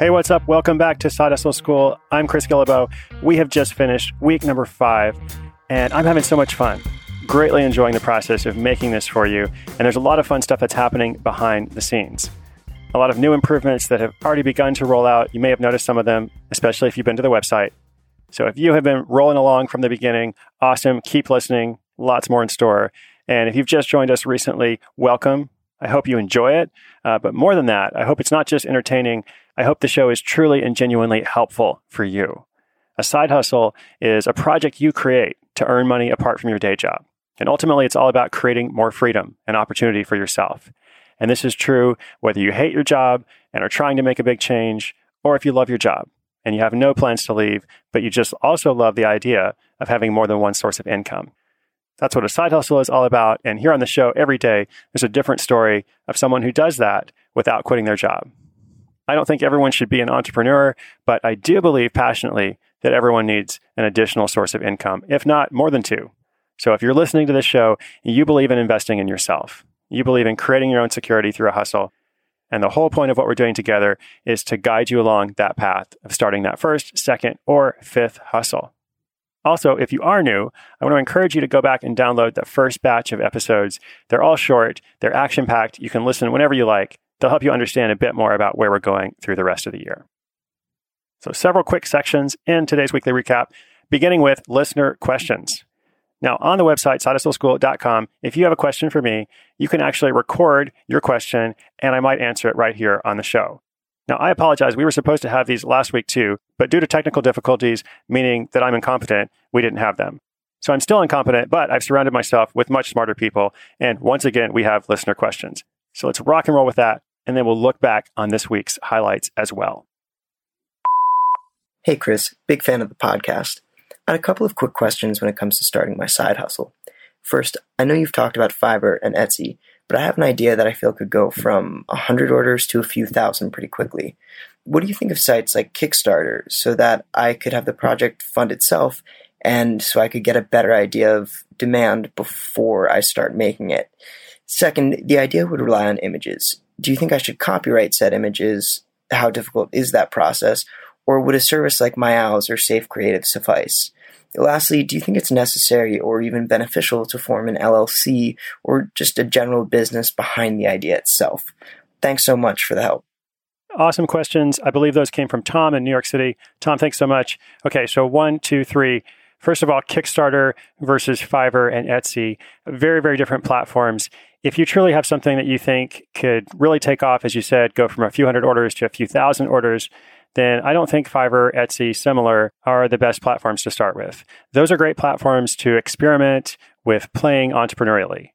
Hey, what's up? Welcome back to Side Hustle School. I'm Chris Guillebeau. We have just finished week number five, and I'm having so much fun. Greatly enjoying the process of making this for you, and there's a lot of fun stuff that's happening behind the scenes. A lot of new improvements that have already begun to roll out. You may have noticed some of them, especially if you've been to the website. So if you have been rolling along from the beginning, awesome. Keep listening. Lots more in store. And if you've just joined us recently, welcome. I hope you enjoy it. Uh, but more than that, I hope it's not just entertaining. I hope the show is truly and genuinely helpful for you. A side hustle is a project you create to earn money apart from your day job. And ultimately, it's all about creating more freedom and opportunity for yourself. And this is true whether you hate your job and are trying to make a big change, or if you love your job and you have no plans to leave, but you just also love the idea of having more than one source of income. That's what a side hustle is all about. And here on the show, every day, there's a different story of someone who does that without quitting their job. I don't think everyone should be an entrepreneur, but I do believe passionately that everyone needs an additional source of income, if not more than two. So if you're listening to this show, you believe in investing in yourself. You believe in creating your own security through a hustle. And the whole point of what we're doing together is to guide you along that path of starting that first, second, or fifth hustle. Also, if you are new, I want to encourage you to go back and download the first batch of episodes. They're all short, they're action packed. You can listen whenever you like. They'll help you understand a bit more about where we're going through the rest of the year. So, several quick sections in today's weekly recap, beginning with listener questions. Now, on the website, sidehustleschool.com, if you have a question for me, you can actually record your question and I might answer it right here on the show. Now, I apologize. We were supposed to have these last week too, but due to technical difficulties, meaning that I'm incompetent, we didn't have them. So I'm still incompetent, but I've surrounded myself with much smarter people. And once again, we have listener questions. So let's rock and roll with that and then we'll look back on this week's highlights as well. Hey, Chris, big fan of the podcast. I had a couple of quick questions when it comes to starting my side hustle. First, I know you've talked about Fiverr and Etsy, but I have an idea that I feel could go from 100 orders to a few thousand pretty quickly. What do you think of sites like Kickstarter so that I could have the project fund itself and so I could get a better idea of demand before I start making it? Second, the idea would rely on images do you think I should copyright said images? How difficult is that process? Or would a service like Myows or Safe Creative suffice? Lastly, do you think it's necessary or even beneficial to form an LLC or just a general business behind the idea itself? Thanks so much for the help. Awesome questions. I believe those came from Tom in New York City. Tom, thanks so much. Okay, so one, two, three. First of all, Kickstarter versus Fiverr and Etsy, very, very different platforms if you truly have something that you think could really take off, as you said, go from a few hundred orders to a few thousand orders, then I don't think Fiverr, Etsy, similar are the best platforms to start with. Those are great platforms to experiment with playing entrepreneurially.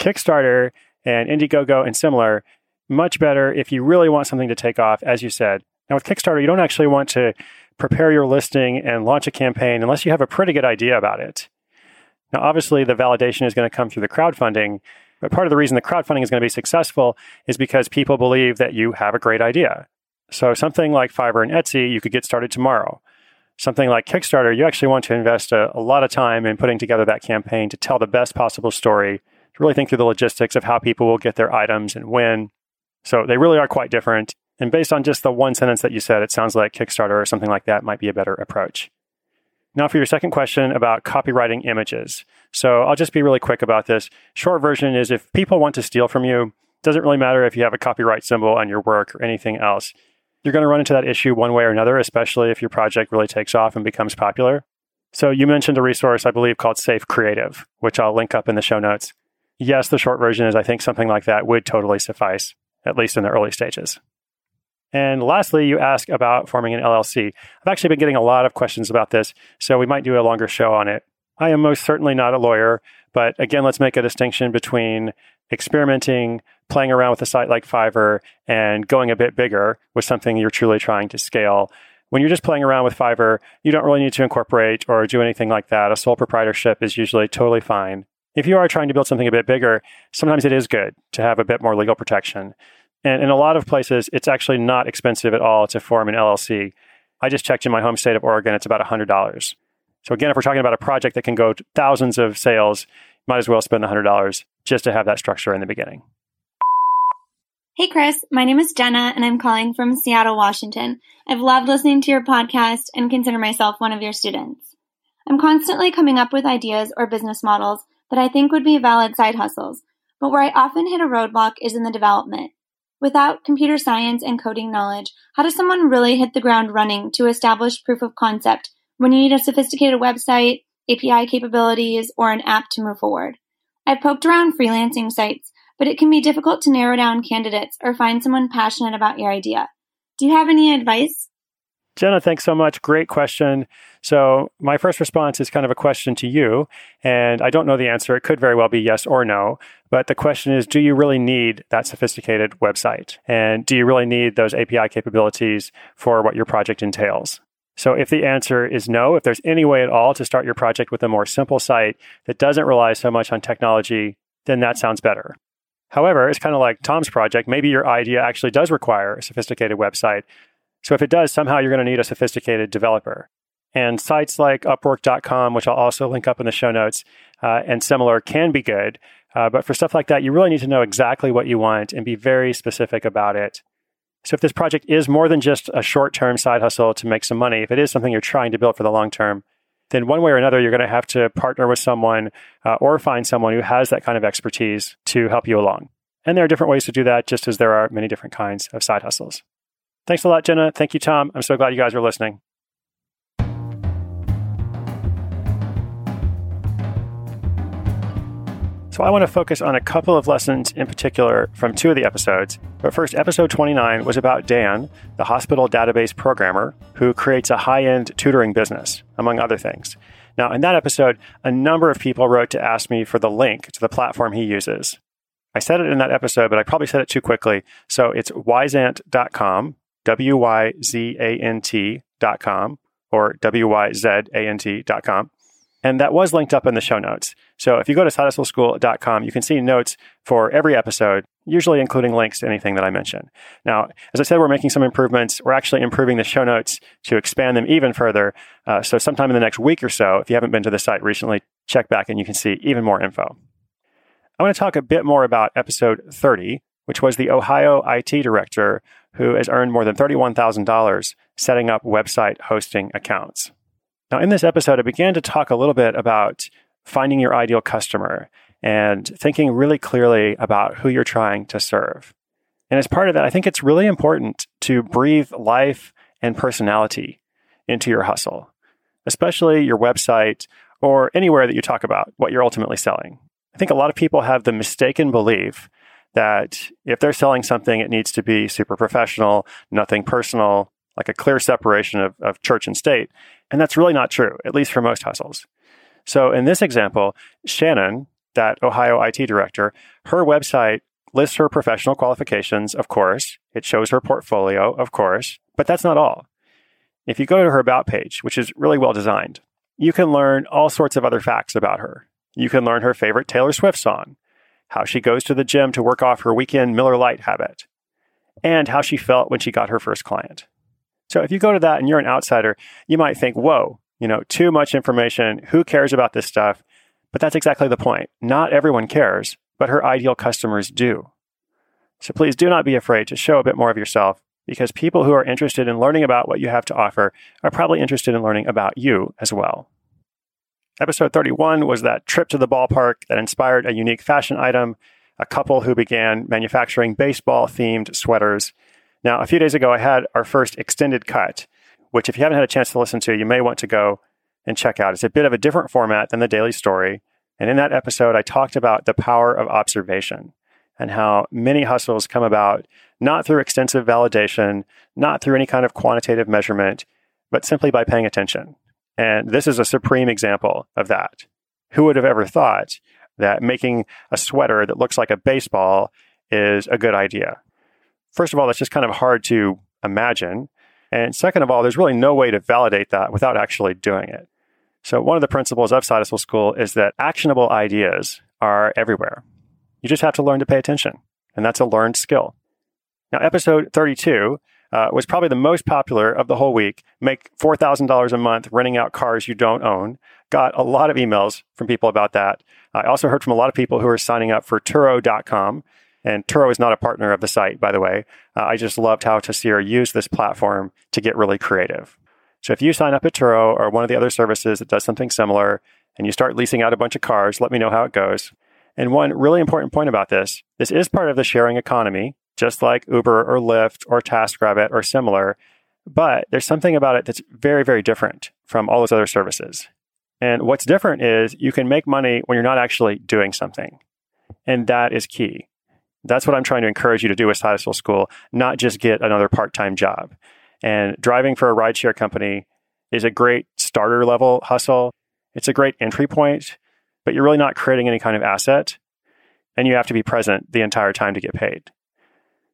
Kickstarter and Indiegogo and similar, much better if you really want something to take off, as you said. Now, with Kickstarter, you don't actually want to prepare your listing and launch a campaign unless you have a pretty good idea about it. Now, obviously, the validation is going to come through the crowdfunding, but part of the reason the crowdfunding is going to be successful is because people believe that you have a great idea. So something like Fiverr and Etsy, you could get started tomorrow. Something like Kickstarter, you actually want to invest a, a lot of time in putting together that campaign to tell the best possible story, to really think through the logistics of how people will get their items and when. So they really are quite different. And based on just the one sentence that you said, it sounds like Kickstarter or something like that might be a better approach. Now, for your second question about copyrighting images. So I'll just be really quick about this. Short version is if people want to steal from you, doesn't really matter if you have a copyright symbol on your work or anything else. You're going to run into that issue one way or another, especially if your project really takes off and becomes popular. So you mentioned a resource, I believe, called Safe Creative, which I'll link up in the show notes. Yes, the short version is I think something like that would totally suffice, at least in the early stages. And lastly, you ask about forming an LLC. I've actually been getting a lot of questions about this, so we might do a longer show on it. I am most certainly not a lawyer, but again, let's make a distinction between experimenting, playing around with a site like Fiverr, and going a bit bigger with something you're truly trying to scale. When you're just playing around with Fiverr, you don't really need to incorporate or do anything like that. A sole proprietorship is usually totally fine. If you are trying to build something a bit bigger, sometimes it is good to have a bit more legal protection. And in a lot of places, it's actually not expensive at all to form an LLC. I just checked in my home state of Oregon, it's about $100. So, again, if we're talking about a project that can go thousands of sales, might as well spend the $100 just to have that structure in the beginning. Hey, Chris. My name is Jenna, and I'm calling from Seattle, Washington. I've loved listening to your podcast and consider myself one of your students. I'm constantly coming up with ideas or business models that I think would be valid side hustles, but where I often hit a roadblock is in the development. Without computer science and coding knowledge, how does someone really hit the ground running to establish proof of concept when you need a sophisticated website, API capabilities, or an app to move forward? I've poked around freelancing sites, but it can be difficult to narrow down candidates or find someone passionate about your idea. Do you have any advice? Jenna, thanks so much. Great question. So, my first response is kind of a question to you, and I don't know the answer. It could very well be yes or no. But the question is do you really need that sophisticated website? And do you really need those API capabilities for what your project entails? So, if the answer is no, if there's any way at all to start your project with a more simple site that doesn't rely so much on technology, then that sounds better. However, it's kind of like Tom's project. Maybe your idea actually does require a sophisticated website. So if it does, somehow you're going to need a sophisticated developer. And sites like Upwork.com, which I'll also link up in the show notes, uh, and similar can be good. Uh, but for stuff like that, you really need to know exactly what you want and be very specific about it. So if this project is more than just a short term side hustle to make some money, if it is something you're trying to build for the long term, then one way or another, you're going to have to partner with someone uh, or find someone who has that kind of expertise to help you along. And there are different ways to do that, just as there are many different kinds of side hustles. Thanks a lot, Jenna. Thank you, Tom. I'm so glad you guys are listening. So, I want to focus on a couple of lessons in particular from two of the episodes. But first, episode 29 was about Dan, the hospital database programmer who creates a high end tutoring business, among other things. Now, in that episode, a number of people wrote to ask me for the link to the platform he uses. I said it in that episode, but I probably said it too quickly. So it's wyzant.com, W Y Z A N T.com, or W Y Z A N T.com. And that was linked up in the show notes. So if you go to sidehustleschool.com, you can see notes for every episode, usually including links to anything that I mention. Now, as I said, we're making some improvements. We're actually improving the show notes to expand them even further. Uh, so sometime in the next week or so, if you haven't been to the site recently, check back and you can see even more info. I want to talk a bit more about episode 30, which was the Ohio IT director who has earned more than $31,000 setting up website hosting accounts. Now, in this episode, I began to talk a little bit about finding your ideal customer and thinking really clearly about who you're trying to serve. And as part of that, I think it's really important to breathe life and personality into your hustle, especially your website or anywhere that you talk about what you're ultimately selling. I think a lot of people have the mistaken belief that if they're selling something, it needs to be super professional, nothing personal, like a clear separation of, of church and state. And that's really not true, at least for most hustles. So in this example, Shannon, that Ohio IT director, her website lists her professional qualifications, of course. It shows her portfolio, of course, but that's not all. If you go to her About page, which is really well designed, you can learn all sorts of other facts about her. You can learn her favorite Taylor Swift song, how she goes to the gym to work off her weekend Miller Lite habit, and how she felt when she got her first client. So if you go to that and you're an outsider, you might think, whoa, you know, too much information. Who cares about this stuff? But that's exactly the point. Not everyone cares, but her ideal customers do. So please do not be afraid to show a bit more of yourself because people who are interested in learning about what you have to offer are probably interested in learning about you as well. Episode 31 was that trip to the ballpark that inspired a unique fashion item, a couple who began manufacturing baseball themed sweaters. Now, a few days ago, I had our first extended cut, which, if you haven't had a chance to listen to, you may want to go and check out. It's a bit of a different format than the daily story. And in that episode, I talked about the power of observation and how many hustles come about not through extensive validation, not through any kind of quantitative measurement, but simply by paying attention. And this is a supreme example of that. Who would have ever thought that making a sweater that looks like a baseball is a good idea? First of all, that's just kind of hard to imagine. And second of all, there's really no way to validate that without actually doing it. So, one of the principles of Hustle School is that actionable ideas are everywhere. You just have to learn to pay attention, and that's a learned skill. Now, episode 32 uh, was probably the most popular of the whole week. Make $4,000 a month renting out cars you don't own. Got a lot of emails from people about that. I also heard from a lot of people who are signing up for Turo.com. And Turo is not a partner of the site, by the way. Uh, I just loved how Tassir used this platform to get really creative. So if you sign up at Turo or one of the other services that does something similar and you start leasing out a bunch of cars, let me know how it goes. And one really important point about this this is part of the sharing economy, just like Uber or Lyft or TaskRabbit or similar. But there's something about it that's very, very different from all those other services. And what's different is you can make money when you're not actually doing something. And that is key. That's what I'm trying to encourage you to do with Side Hustle School, not just get another part time job. And driving for a rideshare company is a great starter level hustle. It's a great entry point, but you're really not creating any kind of asset. And you have to be present the entire time to get paid.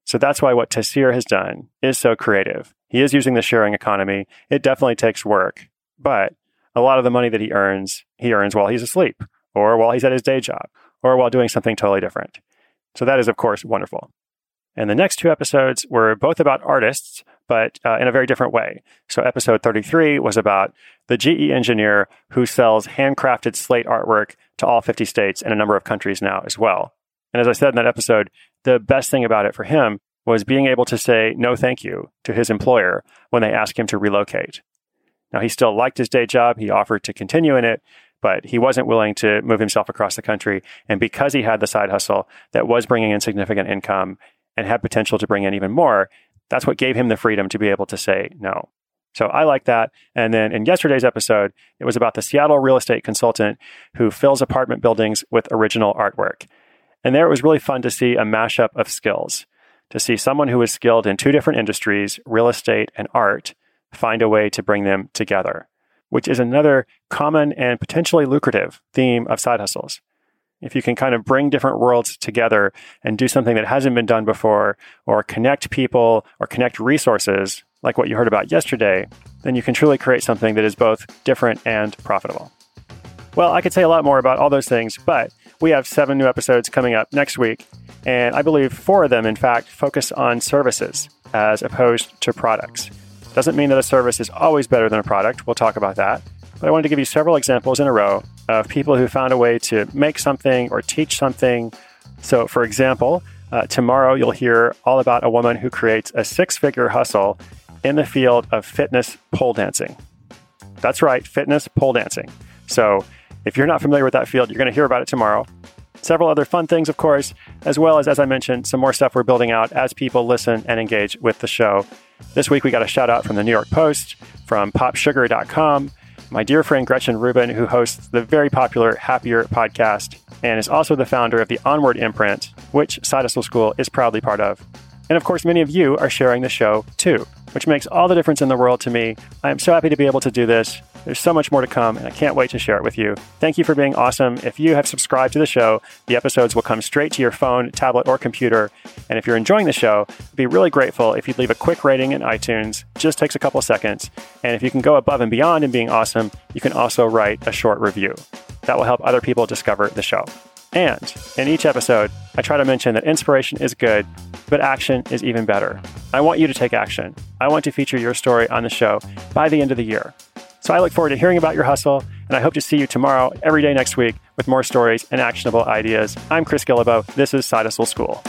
So that's why what Tassir has done is so creative. He is using the sharing economy. It definitely takes work, but a lot of the money that he earns, he earns while he's asleep or while he's at his day job or while doing something totally different. So that is, of course, wonderful. And the next two episodes were both about artists, but uh, in a very different way. So, episode 33 was about the GE engineer who sells handcrafted slate artwork to all 50 states and a number of countries now as well. And as I said in that episode, the best thing about it for him was being able to say no thank you to his employer when they asked him to relocate. Now, he still liked his day job. He offered to continue in it, but he wasn't willing to move himself across the country. And because he had the side hustle that was bringing in significant income and had potential to bring in even more, that's what gave him the freedom to be able to say no. So I like that. And then in yesterday's episode, it was about the Seattle real estate consultant who fills apartment buildings with original artwork. And there it was really fun to see a mashup of skills, to see someone who was skilled in two different industries, real estate and art, find a way to bring them together, which is another common and potentially lucrative theme of side hustles. If you can kind of bring different worlds together and do something that hasn't been done before, or connect people or connect resources, like what you heard about yesterday, then you can truly create something that is both different and profitable. Well, I could say a lot more about all those things, but we have seven new episodes coming up next week. And I believe four of them, in fact, focus on services as opposed to products. Doesn't mean that a service is always better than a product. We'll talk about that. But I wanted to give you several examples in a row of people who found a way to make something or teach something. So, for example, uh, tomorrow you'll hear all about a woman who creates a six figure hustle in the field of fitness pole dancing. That's right, fitness pole dancing. So, if you're not familiar with that field, you're going to hear about it tomorrow. Several other fun things, of course, as well as, as I mentioned, some more stuff we're building out as people listen and engage with the show. This week, we got a shout out from the New York Post, from popsugar.com, my dear friend Gretchen Rubin, who hosts the very popular Happier podcast and is also the founder of the Onward imprint, which Side School is proudly part of. And of course, many of you are sharing the show too, which makes all the difference in the world to me. I am so happy to be able to do this. There's so much more to come, and I can't wait to share it with you. Thank you for being awesome. If you have subscribed to the show, the episodes will come straight to your phone, tablet, or computer. And if you're enjoying the show, I'd be really grateful if you'd leave a quick rating in iTunes. Just takes a couple seconds. And if you can go above and beyond in being awesome, you can also write a short review. That will help other people discover the show. And in each episode, I try to mention that inspiration is good, but action is even better. I want you to take action. I want to feature your story on the show by the end of the year. So I look forward to hearing about your hustle, and I hope to see you tomorrow, every day next week, with more stories and actionable ideas. I'm Chris Guillebeau. This is Side Hustle School.